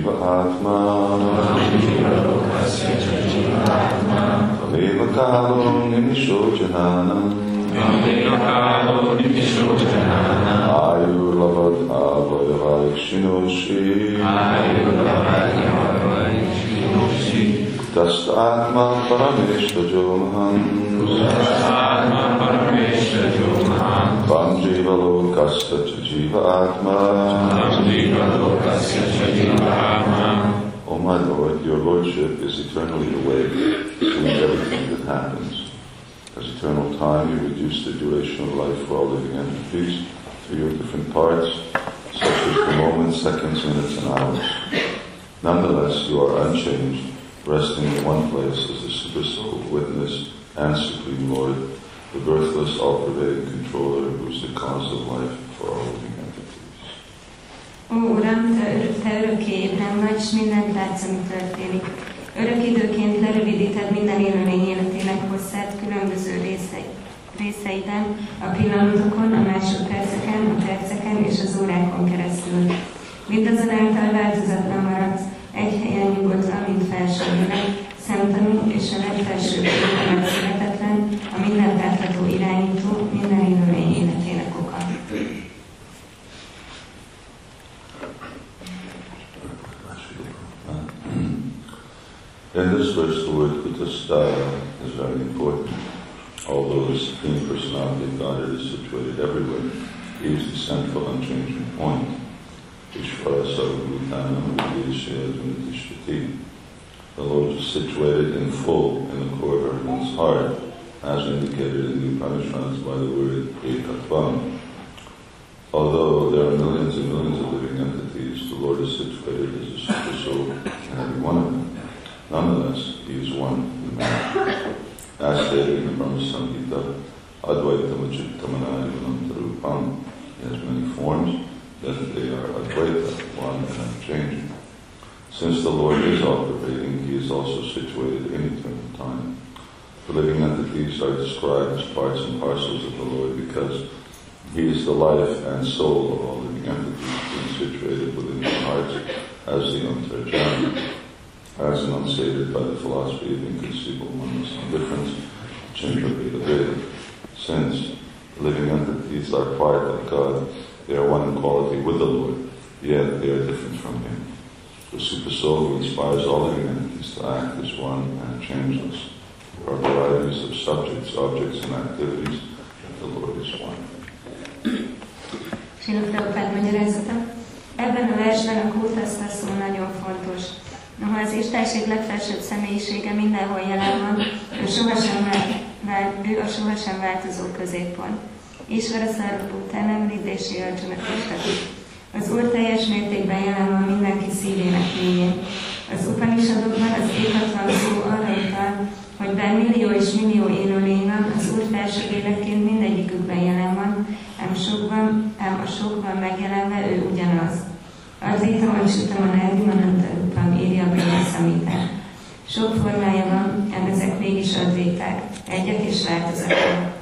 jiva atma Jivalokasya Chajivatma Tameva kalo nimishojananam Tameva kalo nimishojananam Ayurlavad avayavai kinshinoshi Ayuravajayai Krishnosi Kutasta atma parameshvajomaham Atma Parameshvajomaham Vam jiva lokasya cha jiva atma Jivalokasya Chajivatma O my Lord, your Lordship is eternally awake, doing everything that happens. As eternal time, you reduce the duration of life for all living entities to your different parts, such as the moments, seconds, minutes, and hours. Nonetheless, you are unchanged, resting in one place as the Supersoul, Witness, and Supreme Lord, the birthless, all-pervading controller who is the cause of life for all living entities. Ó, Uram, te, te örökké ébren vagy, s mindent látsz, ami történik. Örök időként lerövidíted minden élőlény életének hosszát különböző részei, részeiden, a pillanatokon, a másodperceken, a perceken és az órákon keresztül. Mindazonáltal változatlan maradsz, egy helyen nyugodva, mint felső szemtanú és a legfelsőbb születetlen, a mindent átható irányító, minden. In this verse, the word Kutastha is very important. Although the Supreme Personality of Godhead is situated everywhere, He is the central unchanging point. The Lord is situated in full in the core of everyone's heart, as indicated in the Upanishads by the word Ekatvam. Although there are millions and millions of living entities, the Lord is situated as a super soul in every one of them. Nonetheless, he is one man. As stated in the Brahma Samhita, Advaita Machittamana Tarupam. He has many forms, that they are Advaita, one and unchanging. Since the Lord is all-pervading, he is also situated in eternal time. The living entities are described as parts and parcels of the Lord because he is the life and soul of all living entities, being situated within their heart as the Antarjana as enunciated by the philosophy of inconceivable oneness and difference, Chindrapita Veda. Since living entities are part of God, they are one in quality with the Lord, yet they are different from Him. The Super Soul who inspires all living entities to act is one and changeless. Are varieties of subjects, objects, and activities, the Lord is one. Sila Prabhupád magyarázata. Ebben a versben a kultaszta szó nagyon fontos. Noha az Istenség legfelsőbb személyisége mindenhol jelen van, ő sohasem, vál, vál, ő a sohasem változó középpont. Isvara Szarvabhútán említési Arjuna Kristati. Az Úr teljes mértékben jelen van mindenki szívének mélyén. Az Upanishadokban az ékatlan szó arra utal, hogy bár millió és millió élőlény van, az Úr felső életként mindegyikükben jelen van, ám sokban, ám a sokban megjelenve ő ugyanaz. Azért, ahogy sütem a Nerdimanantarupam írja a Samhitán. Sok formája van, ám ezek mégis advéták, egyek és változatlanok.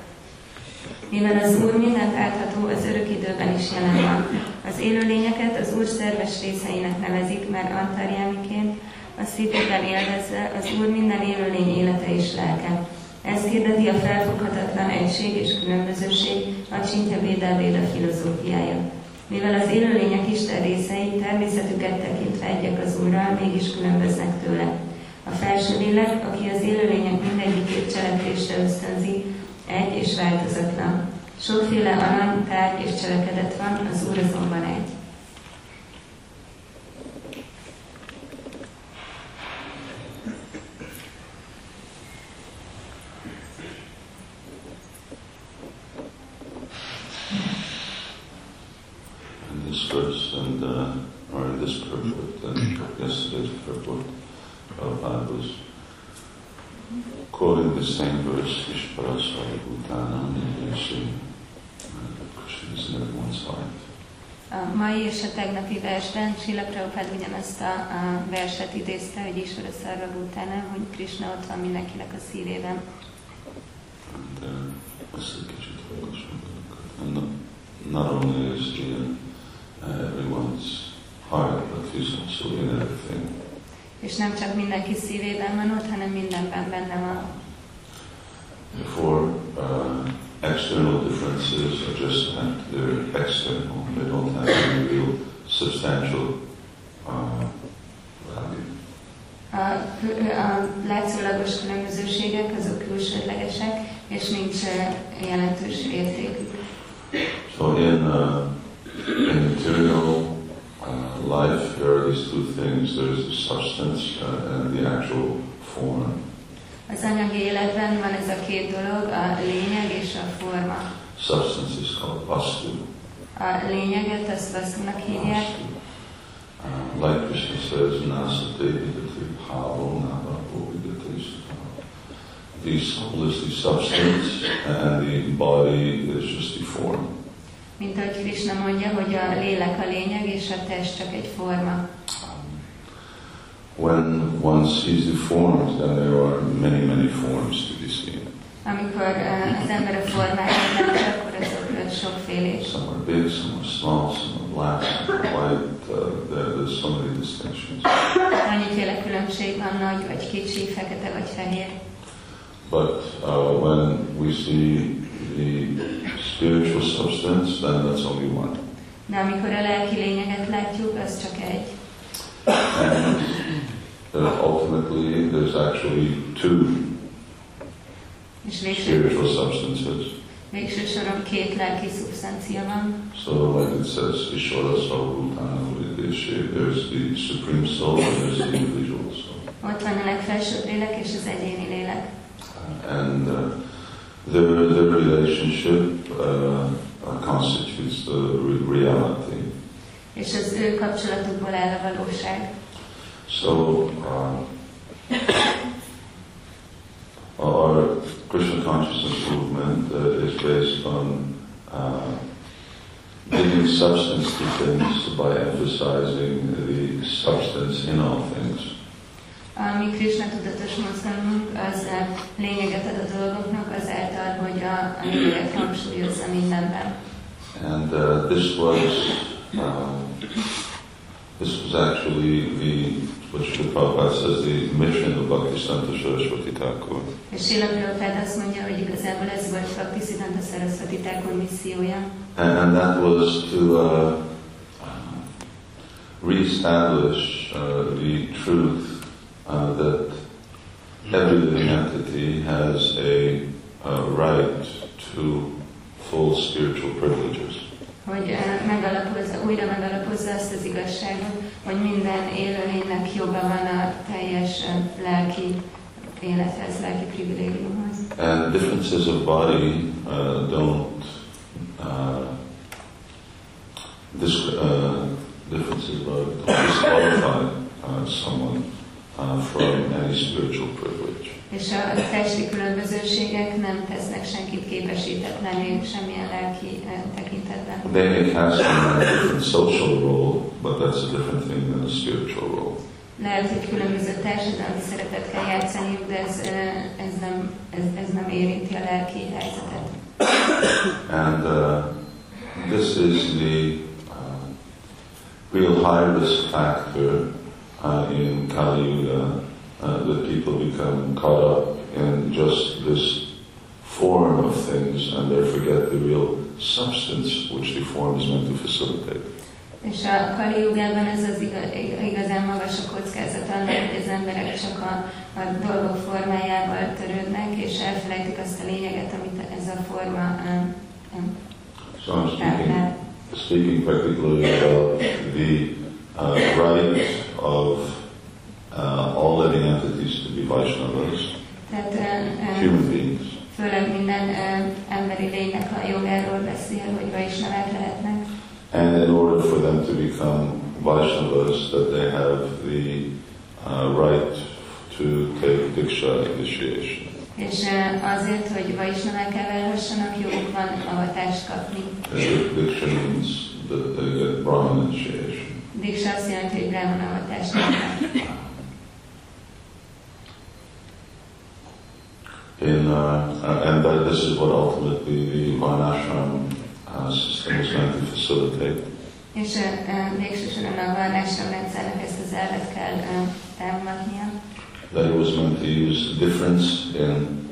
Mivel az Úr mindent átható, az örök időben is jelen van. Az élőlényeket az Úr szerves részeinek nevezik, mert antarjámiként a szívében élvezve az Úr minden élőlény élete és lelke. Ez hirdeti a felfoghatatlan egység és különbözőség, a Csintya Bédel Béda filozófiája. Mivel az élőlények Isten részei természetüket tekintve egyek az Úrral, mégis különböznek tőle. A felső lélek, aki az élőlények mindegyikét cselekvésre ösztönzi, egy és változatlan. Sokféle arany, tárgy és cselekedet van, az Úr azonban egy. In this verse and uh, or in this purport and yesterday's purport, Prabhupada was quoting the same verse, Ishvara Sarvabhutana, Nidesi, that Krishna is in everyone's heart. A mai és a tegnapi versben Sila Prabhupád ugyanazt a, a verset idézte, hogy Isvara Szarvabhutána, hogy Krishna ott van mindenkinek a szívében. And uh, ezt egy kicsit hallgassunk. And not, not only is he uh, everyone's heart, he's also in everything. És nem csak mindenki szívében van ott, hanem mindenben benne van. Therefore, uh, external differences are just that. They're external. They don't have any real substantial uh, value. A, a látszólagos különbözőségek azok külsődlegesek, és nincs eh, jelentős értékük. So in, uh, material uh, life, there are these two things. There's the substance uh, and the actual form. Az anyagi életben van ez a két dolog, a lényeg és a forma. Substance is called vastu. A lényeget azt vasztunak hívják. Uh, like Krishna says, nasate vidati bhavo nava vidati. The soul is the substance and the body is just the form. Mint ahogy Krishna mondja, hogy a lélek a lényeg, és a test csak egy forma. When one sees the forms, then there are many, many forms to be seen. Amikor eh, az ember a formáját látja, akkor azok sokfélés. Some are big, some are small, some are black, some are white. Uh, there, there's so many distinctions. Annyiféle különbség van, nagy vagy kicsi, fekete vagy fehér. But uh, when we see spiritual substance, then that's only one. De amikor a lelki lényeget látjuk, az csak egy. And uh, ultimately, there's actually two spiritual substances. végső soron két lelki szubstancia van. So, like it says, Ishvara Sarvabhutana Vrideshi, there's the supreme soul and there's the individual soul. Ott van a legfelsőbb lélek és az egyéni lélek. And uh, their, their relationship uh, uh, constitutes the re- reality. És az ő kapcsolatukból áll a valóság. So, uh, our Krishna consciousness movement uh, is based on uh, giving substance to things by emphasizing the substance in all things. A mi Krishna tudatos mozgalmunk az eh, lényeget ad a dolgoknak azáltal, hogy a, a lényeget hangsúlyozza mindenben. And uh, this was uh, this was actually the what Srila Prabhupada says the mission of Bhaktisiddhanta Saraswati Thakur. És Sila Prabhupád azt mondja, hogy igazából ez volt Bhaktisiddhanta Saraswati Thakur missziója, And, and that was to uh, reestablish uh, the truth uh, that every living entity has a uh, right to full spiritual privileges. hogy eh, megalapozza, újra megalapozza azt az igazságot, hogy minden élőlénynek joga van a teljes eh, lelki élethez, lelki privilégiumhoz. And differences of body uh, don't uh, dis- uh, differences of body don't disqualify uh, someone any spiritual privilege. És a testi különbözőségek nem tesznek senkit képesítetlenül semmilyen lelki eh, tekintetben. They may cast a different social role, but that's a different thing than a spiritual role. Lehet, hogy különböző társadalmi szerepet kell játszaniuk, de ez, eh, ez, nem, ez, ez nem érinti a lelki helyzetet. And uh, this is the uh, real high risk factor uh, in Kali Yuga uh, that people become caught up in just this form of things and they forget the real substance which the form is meant to facilitate. És a Kali Jugában ez az iga- igazán magas a kockázat annak, hogy az emberek csak a, a dolgok formájával törődnek, és elfelejtik azt a lényeget, amit ez a forma um, um, So I'm speaking, speaking particularly about the uh, right of uh, all living entities to be Vaishnavas, Tehát um, human um, beings. főleg minden um, emberi lénynek a jogáról beszél, hogy vaisnavák lehetnek. And in order for them to become Vaishnavas, that they have the uh, right to take Diksha initiation. És uh, azért, hogy vaisnavák válhassanak, joguk van avatást kapni. Diksha means that they get Brahman initiation. Diksa azt jelenti, hogy Brahman avatást kapnak. In, uh, uh, and that this is what ultimately the Varnashram uh, system is meant to facilitate. És uh, uh, végső soron a varnásram rendszernek ezt az elvet kell uh, támogatnia. That it was meant to use difference in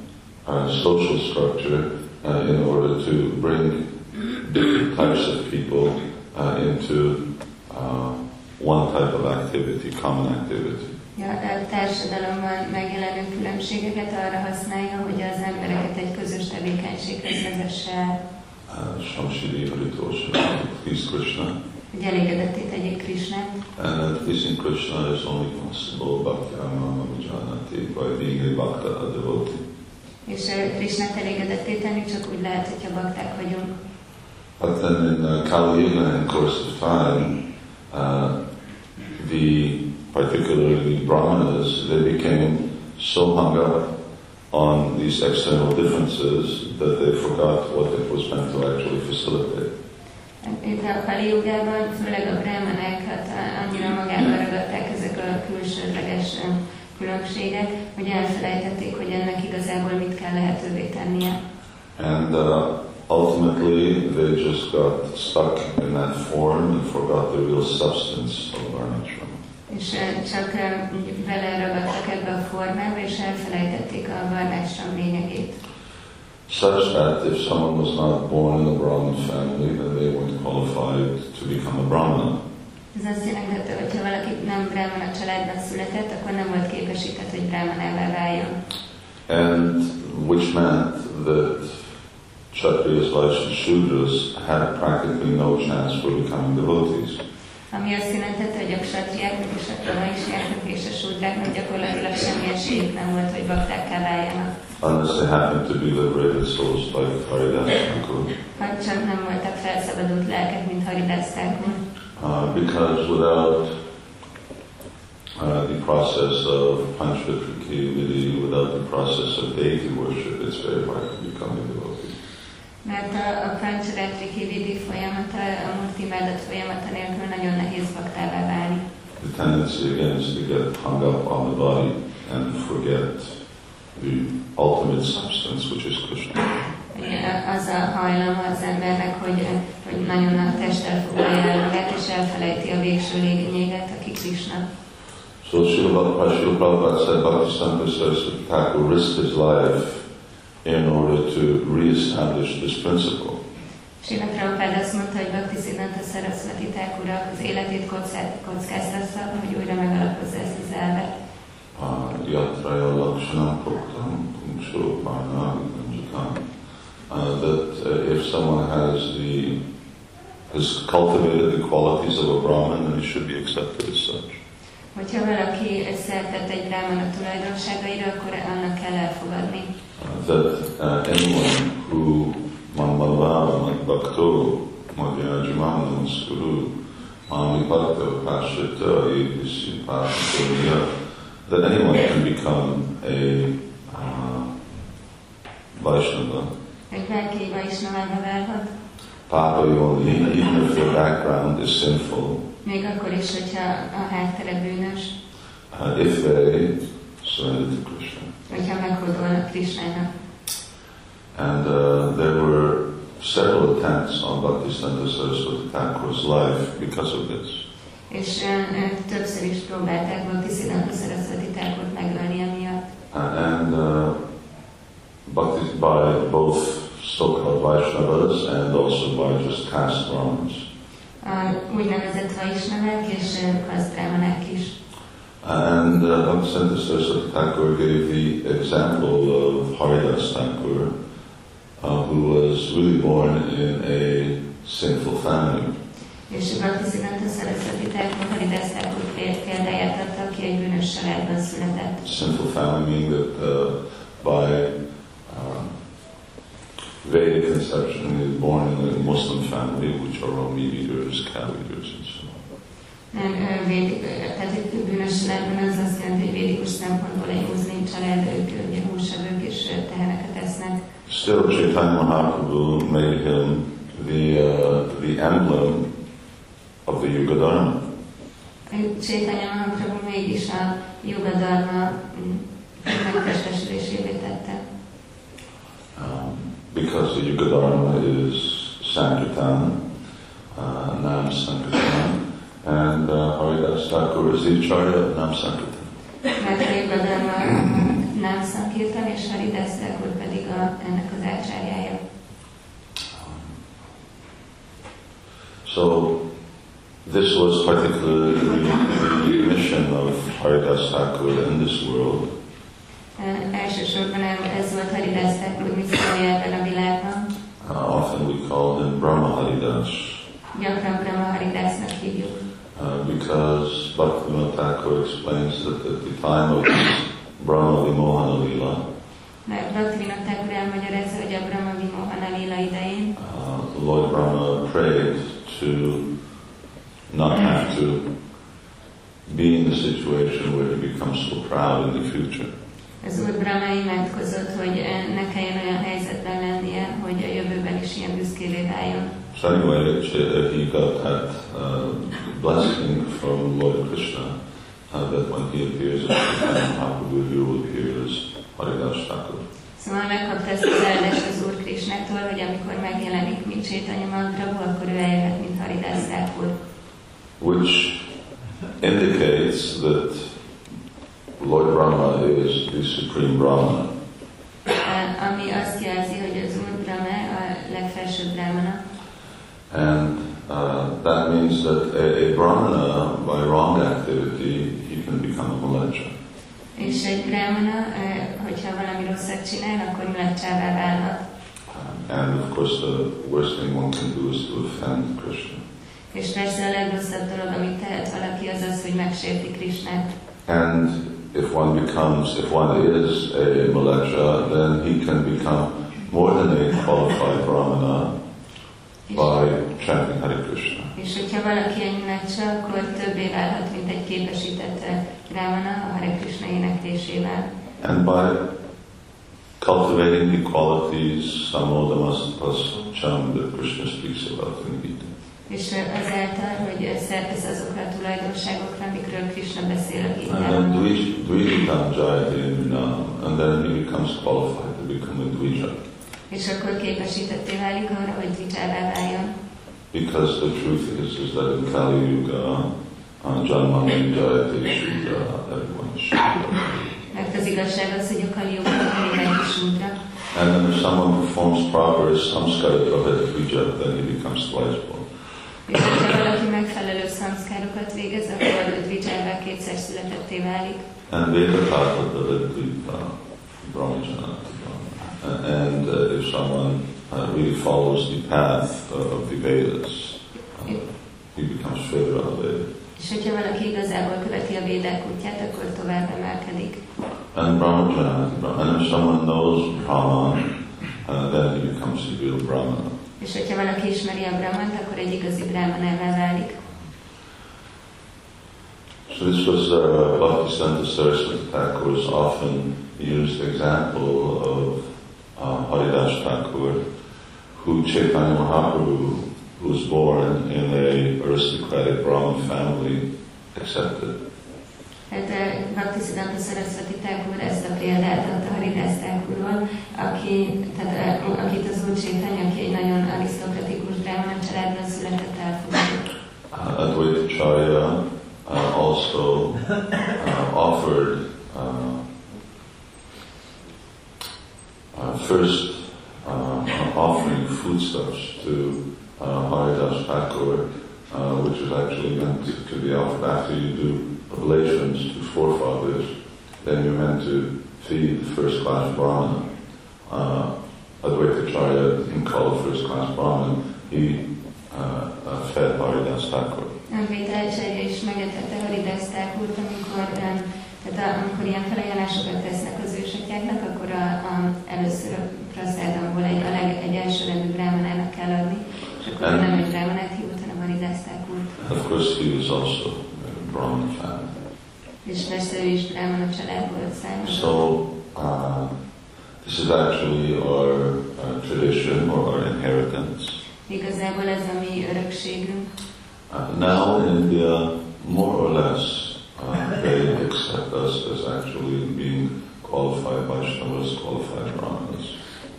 uh, social structure uh, in order to bring different types of people uh, into uh, one type of activity, common activity. Ja, a társadalomban megjelenő különbségeket arra használja, hogy az embereket egy közös tevékenységhez vezesse el, Uh, Shamshiri Haritosha, please Krishna. hogy elégedetté tegyék Krisnát. And that pleasing Krishna is only possible Bhakti Amama Vijanati by being a Bhakta, a devotee. És uh, Krisnát elégedetté tenni csak úgy lehet, hogyha bakták vagyunk. But then in uh, Kali Yuga, in course of time, uh, particularly Brahmanas, they became so hung up on these external differences that they forgot what it was meant to actually facilitate. Itt a Kali Jugában, főleg a brahmanákat annyira magába ragadták ezek a külsődleges különbségek, hogy elfelejtették, hogy ennek igazából mit kell lehetővé tennie. And uh, ultimately, they just got stuck in that form and forgot the real substance of Varnashram. És uh, csak beleragadtak ebbe a formába, és elfelejtették a varnásram lényegét. Such that if someone was not born in a Brahmin family, then they weren't qualified to become a Brahmana. Ez azt jelentette, hogy ha valaki nem brahmana családban született, akkor nem volt képesített, hogy brahmanává váljon. And which meant that Kshatriyas, Vaishyas, Shudras had practically no chance for becoming devotees. Ami azt jelentette, hogy a ksatriáknak és a pravaisiáknak és a sudráknak gyakorlatilag semmi esélyük nem volt, hogy baktákká váljanak. Unless they happened to be liberated souls like Haridas Thakur. Ha csak nem voltak felszabadult lelkek, mint Haridas Thakur. Uh, because without uh, the process of Panchvitriki without the process of deity worship, it's very hard to become a devotee. Mert a, a Pancharatriki Vidi folyamata, a Murtimádat folyamata nélkül nagyon nehéz baktává válni. The tendency again is to get hung up on the body and forget the ultimate substance, which is Krishna. Az a hajlama az embernek, hogy, hogy nagyon a testtel foglalja el magát, és elfelejti a végső lényeget, aki Krishna. So Srila Prabhupada said Bhaktisiddhanta Saraswati Thakur risked his life in order to re-establish this principle. Srila Prabhupada azt mondta, hogy Bhakti Siddhanta Saraswati Thakur az életét kockáztatta, hogy újra megalapozza ezt az elvet. Yatraya Lakshana Proktam Pumshrupana Vikanjakam. Uh, that uh, if someone has the has cultivated the qualities of a Brahmin, then he should be accepted as such. Hogyha valaki szertett egy brahmana tulajdonságaira, akkor annak kell elfogadni. That uh, anyone who Mammalava Bhakto Madhyajimam Skuru Mami Bhakta Pashita Yedisi Pashita that anyone can become a uh, Vaishnava. Egy bárki válhat, Yoni, even if their background is sinful, még akkor is, hogyha a háttere bűnös, uh, if they Krishna. Hogyha meghódolnak Krishnának. And uh, there were several attacks on Bhaktisiddhanta Saraswati Thakur's life because of this. És ö, többször is próbálták Bhaktisiddhanta Saraswati Thakurt megölni emiatt. Uh, and uh, Bhakti by both so-called Vaishnavas and also by just caste Brahmins. A úgynevezett Vaisnavák és Kasztrámanák is. And uh, Saraswati Thakur gave the example of Haridas Thakur, uh, who was really born in a sinful family. És Bhaktisiddhanta Saraswati Thakur Haridas Thakur péld- példáját adta, aki egy bűnös családban született. Sinful family meaning that uh, by um, Vedic conception he was born in a Muslim family, which are all meat eaters, cow eaters, and so on. Nem, védik, tehát egy bűnös családban az azt jelenti, hogy védikus szempontból egy muszlim család, ők ö, ugye húsevők és teheneket esznek. Still, Chaitanya Mahaprabhu made him the, uh, the emblem of the Yuga Dharma. Csétanya Mahaprabhu mégis a Yoga Dharma mm, megtestesülésévé tette. Um, because the Yuga Dharma is Sankirtan, uh, Nam Sankirtan, and uh, Haridas Thakur is the Acharya of Nam Sankirtan. Mert a Yoga Dharma nem szakírtan, és Haridas Thakur pedig a, ennek az ácsárjája. So this was particularly the mission of Haridas Thakur in this world, E, Elsősorban el- ez volt Haridas Thakur missziója ebben a világban. Uh, often we call him Brahma Haridas Gyakran Brahma Haridasnak hívjuk. Uh, because Bhaktivinoda Thakur explains that at the time of Brahma Vimohana Lila, Mert Bhaktivinoda Thakur elmagyarázza, hogy a Brahma Vimohana Lila idején uh, the Lord Brahma prayed to not have to be in the situation where he becomes so proud in the future. az Úr Brahma imádkozott, hogy e, ne kelljen olyan helyzetben lennie, hogy a jövőben is ilyen büszkévé váljon. So anyway, he got that uh, blessing from Lord Krishna uh, that when he appears as Chaitanya Mahaprabhu, he will appear as Haridas Thakur. Szóval megkapta ezt az áldást az Úr Krisnától, hogy amikor megjelenik, mint Chaitanya Mahaprabhu, akkor ő eljöhet, mint Haridas Thakur. which indicates that Lord Brahma is the supreme Brahmana. E, Ami azt jelzi, hogy az Úr Brahma a legfelsőbb Brahmana, And uh, that means that a, a Brahmana, by wrong activity, he can become a Malacha. és egy Brahmana, hogyha valami rosszat csinál, akkor mulacsává válhat. Um, and of course, the worst thing one can do is to offend Krishna. És persze a legrosszabb dolog, amit tehet valaki, az az, hogy megsérti Krisnát. And if one becomes, if one is a Malacha, then he can become more than a qualified Brahmana by chanting Hare Krishna. És hogyha valaki egy mulatsa, akkor többé válhat, mint egy képesített Brahmana a Hare Krishna éneklésével. And by cultivating the qualities samodamas cham that Krishna speaks about in the Gita. És azáltal, hogy szertesz azokra a tulajdonságokra, amikről Krishna beszél a And then Gitában. Dvij- Dvijikam Jayati Nrinam, and then he becomes qualified to become a Dvija. És akkor képesítetté válik arra, hogy Dvijává váljon. Because the truth is, is that in Kali Yuga, uh, Janmani Jayati Shudra, everyone is Shudra. Mert az igazság az, hogy a Kaliugban mindenki súdra. And then if someone performs proper samskara of Dvija, then he becomes born. És hogyha valaki megfelelő szamszkárokat végez, akkor Dvijává kétszer születetté válik. And Vedakata Dvija, Brahmajana. And uh, if someone uh, really follows the path of the Vedas, uh, he becomes Shudra Veda. És hogyha valaki igazából követi a védák útját, akkor tovább emelkedik. And Brahmajana, and if someone knows Brahman, uh, then he becomes a real Brahmana. És hogyha valaki ismeri a Brahmant, akkor egy igazi Brahmanává válik. So this was uh, Bhaktisiddhanta Saraswati Thakur's often used example of uh, Haridas Thakur, who Chaitanya Mahaprabhu, who was born in a aristocratic Brahmin family, accepted. Hát uh, Bhakti Siddhanta Sarasvati Thakur ezt a példát adta Haridas Thakurról, aki, tehát, akit az Úr Csétány, aki egy nagyon arisztokratikus brahman családban született elfogadott. Uh, Advaita Charya uh, also uh, offered uh, uh, first offering foodstuffs to uh, Haridas Thakur, uh, which is actually meant to be offered after you do oblations to forefathers. Then you're meant to feed the first class Brahmana. Uh, Advaitacharya didn't call it first class Brahman. He uh, uh, fed Haridas Thakur. Tájsája is megetette Haridas Thakurt, amikor, em, tehát amikor ilyen felajánlásokat tesznek az ősatyáknak, akkor a, a, először a praszádomból egy, a leg, egy elsőrendű brámanának kell adni, és akkor Nem. nem egy brámanát hívott, hanem Haridas Thakurt. Of course, he was also a Brahmin family. És persze ő is brámana családból származott. So, uh, this is actually our uh, tradition or our inheritance. Igazából ez a mi örökségünk. Uh, now in India, more or less, uh, they accept us as actually being qualified Vaishnavas, qualified Brahmanas.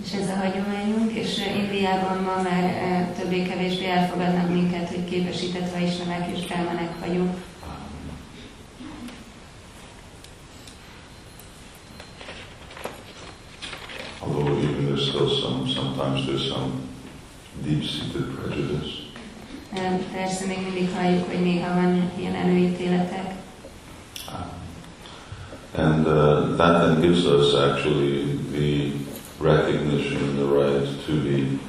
És ez a hagyományunk, és Indiában ma már eh, többé-kevésbé elfogadnak minket, hogy képesített vaisnavák és brámanák vagyunk. Although even there's still some, sometimes there's some deep-seated prejudice. Eh, Persze még mindig halljuk, hogy néha van ilyen előítéletek, And uh, that then gives us actually the recognition and the right to be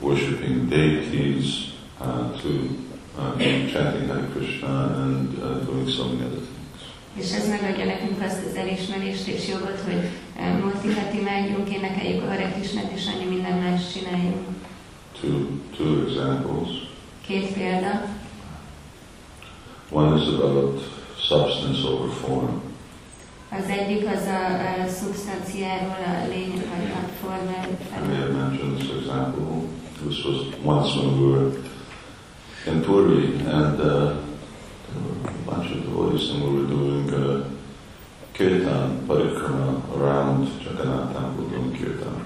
worshipping deities, uh, to uh, be chanting Hare Krishna and uh, doing so many other things. és ez megadja nekünk azt az és jogot, hogy eh, multikat imádjunk, énekeljük a Hare Krishnát, és annyi minden más csináljunk. Two, two examples. Két példa. One is about substance over form. Az egyik az a, a szubstanciáról, a lényeg vagy a formáról I have mentioned this example. This was once when we were in Puri, and uh, a bunch of devotees, and we were doing uh, kirtan, parikrama around Jagannath temple, doing kirtan.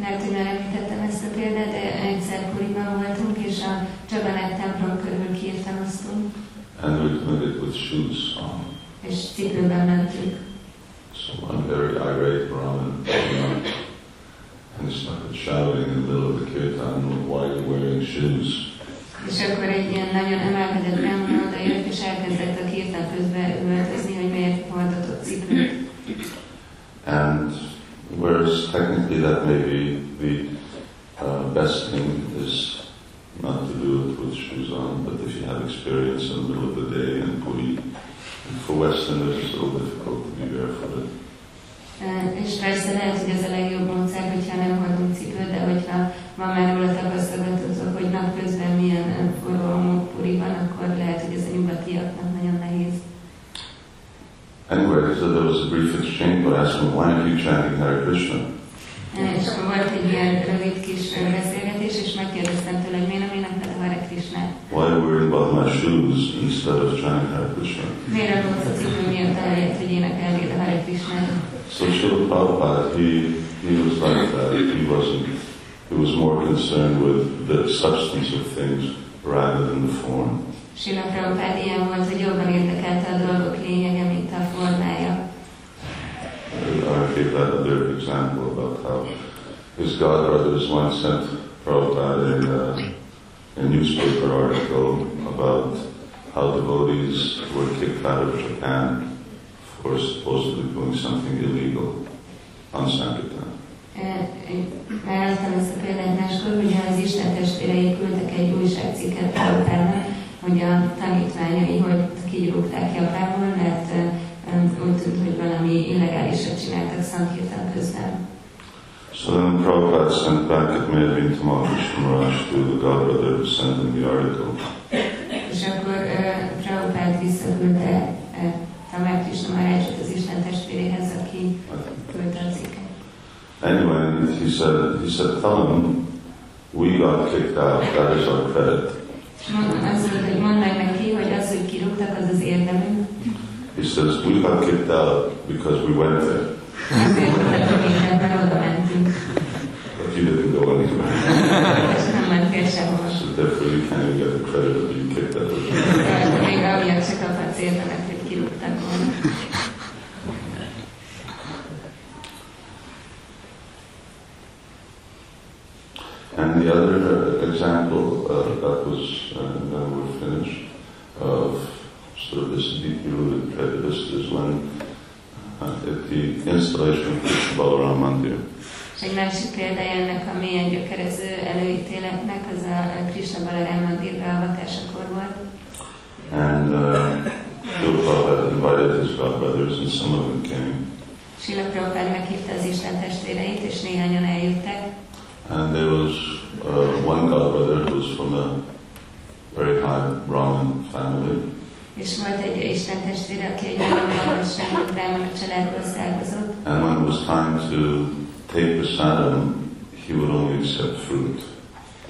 Lehet, hogy már említettem ezt a példát, de egyszer Puriban voltunk, és a Jagannath templom körül kirtanoztunk, And we it with shoes on. és cipőben mentünk. So one very irate Brahmin and started shouting in the middle of the kirtan, why are you wearing shoes? És akkor egy ilyen nagyon emelkedett Brahman odajött, és elkezdett a kirtan közben üvöltözni, hogy miért hordatott cipőt. And whereas technically that may be the uh, best thing is not to do it with shoes on, but if you have experience in the middle of the day and Puri, for Westerners it's a little difficult to be barefooted. Eh, És persze lehet, hogy ez a legjobb módszer, hogyha nem hordunk cipőt, de hogyha van már róla tapasztalatotok, hogy napközben milyen eh, forró Puri van, akkor lehet, hogy ez a nyugatiaknak nagyon nehéz. Anyway, so there was a brief exchange, but I asked him, why aren't you chanting Hare Krishna? Eh, És akkor volt egy ilyen rövid kis eh, beszélgetés, és megkérdeztem tőle, hogy miért nem énekled Hare Krishnát. Why are you worrying about my shoes instead of chanting Hare Krishna? Miért a cipő miatt ahelyett, hogy énekelnéd a Hare Krishnát? So Srila Prabhupada, he, he was like that. He wasn't, he was more concerned with the substance of things rather than the form. Sila Prabhupád ilyen volt, hogy jobban érdekelte a dolgok lényege, mint a formája. I gave that other example about how his godbrothers once sent Prabhupada a, a newspaper article about how devotees were kicked out of Japan for supposedly doing something illegal on Sankirtan. Elhoztam ezt a példát máskor, hogy az Isten testvérei küldtek egy újságcikket Prabhupádnak, hogy a tanítványai, hogy kirúgták Japánból, mert úgy tűnt, hogy valami illegálisat csináltak Sankirtan közben. So then Prabhupada sent back, it may have been Tamal Krishna Maharaj to the godbrother who sent him the article. És akkor uh, Prabhupád visszaküldte uh, Tamar Krishna Maharajot az Isten testvéréhez, aki think. küldte a cikket. Anyway, he said, he said, tell him we got kicked out. That is our credit. És azt mondta, hogy mondd meg neki, hogy az, hogy kirúgtak, az az érdemünk. He says, we got kicked out because we went there, but you didn't go anywhere. So therefore you can't even get the credit of being kicked out. Tehát még amiatt se kaphatsz érdemet, hogy kirúgtak volna. And the other uh, example uh, that was, uh, then we're finished, of sort of this deeply rooted prejudice is when uh, at the installation of Krishna Balaram Mandir, És egy másik példája ennek a mélyen gyökerező előítéletnek az a Krishna Balaram Mandir beavatásakor volt. and uh, Prabhupada invited his godbrothers and some of them came. Sila Prabhupád meghívta az Isten testvéreit, és néhányan eljöttek. And there was uh, one godbrother who was from a very high Brahmin family, És volt egy Isten testvére, aki egy nagyon magas rendű brámana családból származott, and when it was time to take prasadam, he would only accept fruit.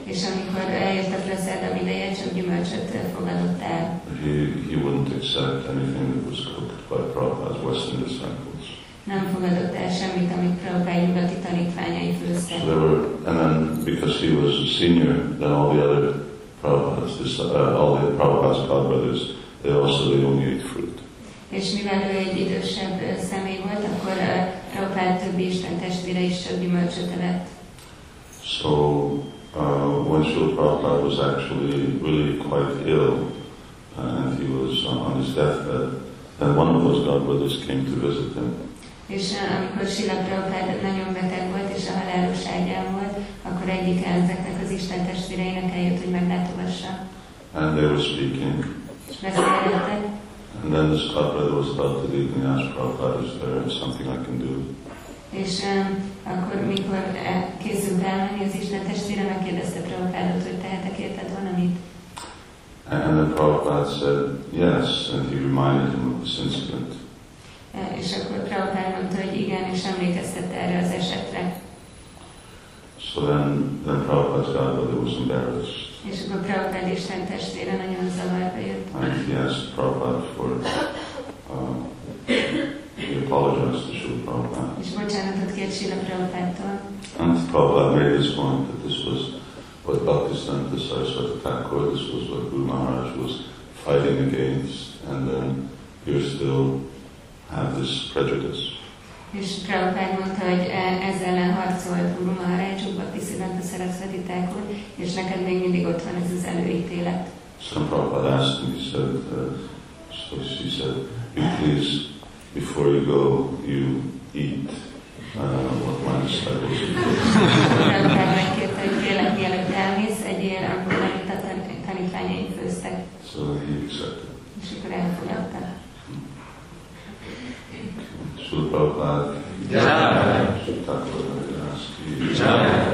és amikor eljött a praszádam ideje, csak gyümölcsöt fogadott el. He, he wouldn't accept anything that was cooked by Prabhupada's Western disciples. Nem fogadott el semmit, amit Prabhupád nyugati tanítványai So főztek. there were, and then because he was a senior, then all the other Prabhupada's, uh, all the Prabhupada's godbrothers, they also they only ate fruit. És mivel ő egy idősebb személy volt, akkor Prabhupád többi Isten testvére is csak gyümölcsöt evett. So uh, when Srila Prabhupada was actually really quite ill, uh, and he was uh, on his deathbed, then one of those godbrothers came to visit him. És ö, amikor Sila Prabhupád nagyon beteg volt, és a halálos ágyán volt, akkor egyik ezeknek az Isten testvéreinek eljött, hogy meglátogassa. And they were speaking, És beszélgettek, and then this godbrother was about to leave, and he asked Prabhupada, is there something I can do? és ö, akkor, mikor ö, készült elmenni, az Isten testvére megkérdezte Prabhupádot, hogy tehetek érted valamit. And then Prabhupada said yes, and he reminded him of this incident. Ö, És akkor Prabhupád mondta, hogy igen, és emlékeztette erre az esetre. So then, then Prabhupada's godbrother was embarrassed. És akkor Prabhupád Isten testvére nagyon zavarba jött. And he asked Prabhupada for, uh, he apologized to Srila Prabhupada. És bocsánatot kért Sila Prabhupádtól. And Prabhupada made this point that this was what Bhaktisiddhanta Saraswati Thakur, this was what Guru Maharaj was fighting against, and then you still have this prejudice. És Prabhupád mondta, hogy e- ezzel ellen harcolt Guru Maharaj, Bhakti Siddhanta Saraswati Thakur, és neked még mindig ott van ez az előítélet. So Prabhupada asked him, he said, uh, so she said, you please, before you go, you eat uh, what my disciples eat. Prabhupád megkérte, hogy kérlek, mielőtt elmész, egyél abból, amit a tan- tanítványaim főztek. So he accepted. És akkor elfogadta. Prabhupád. Jai. Thakur Haridas ki. Jai.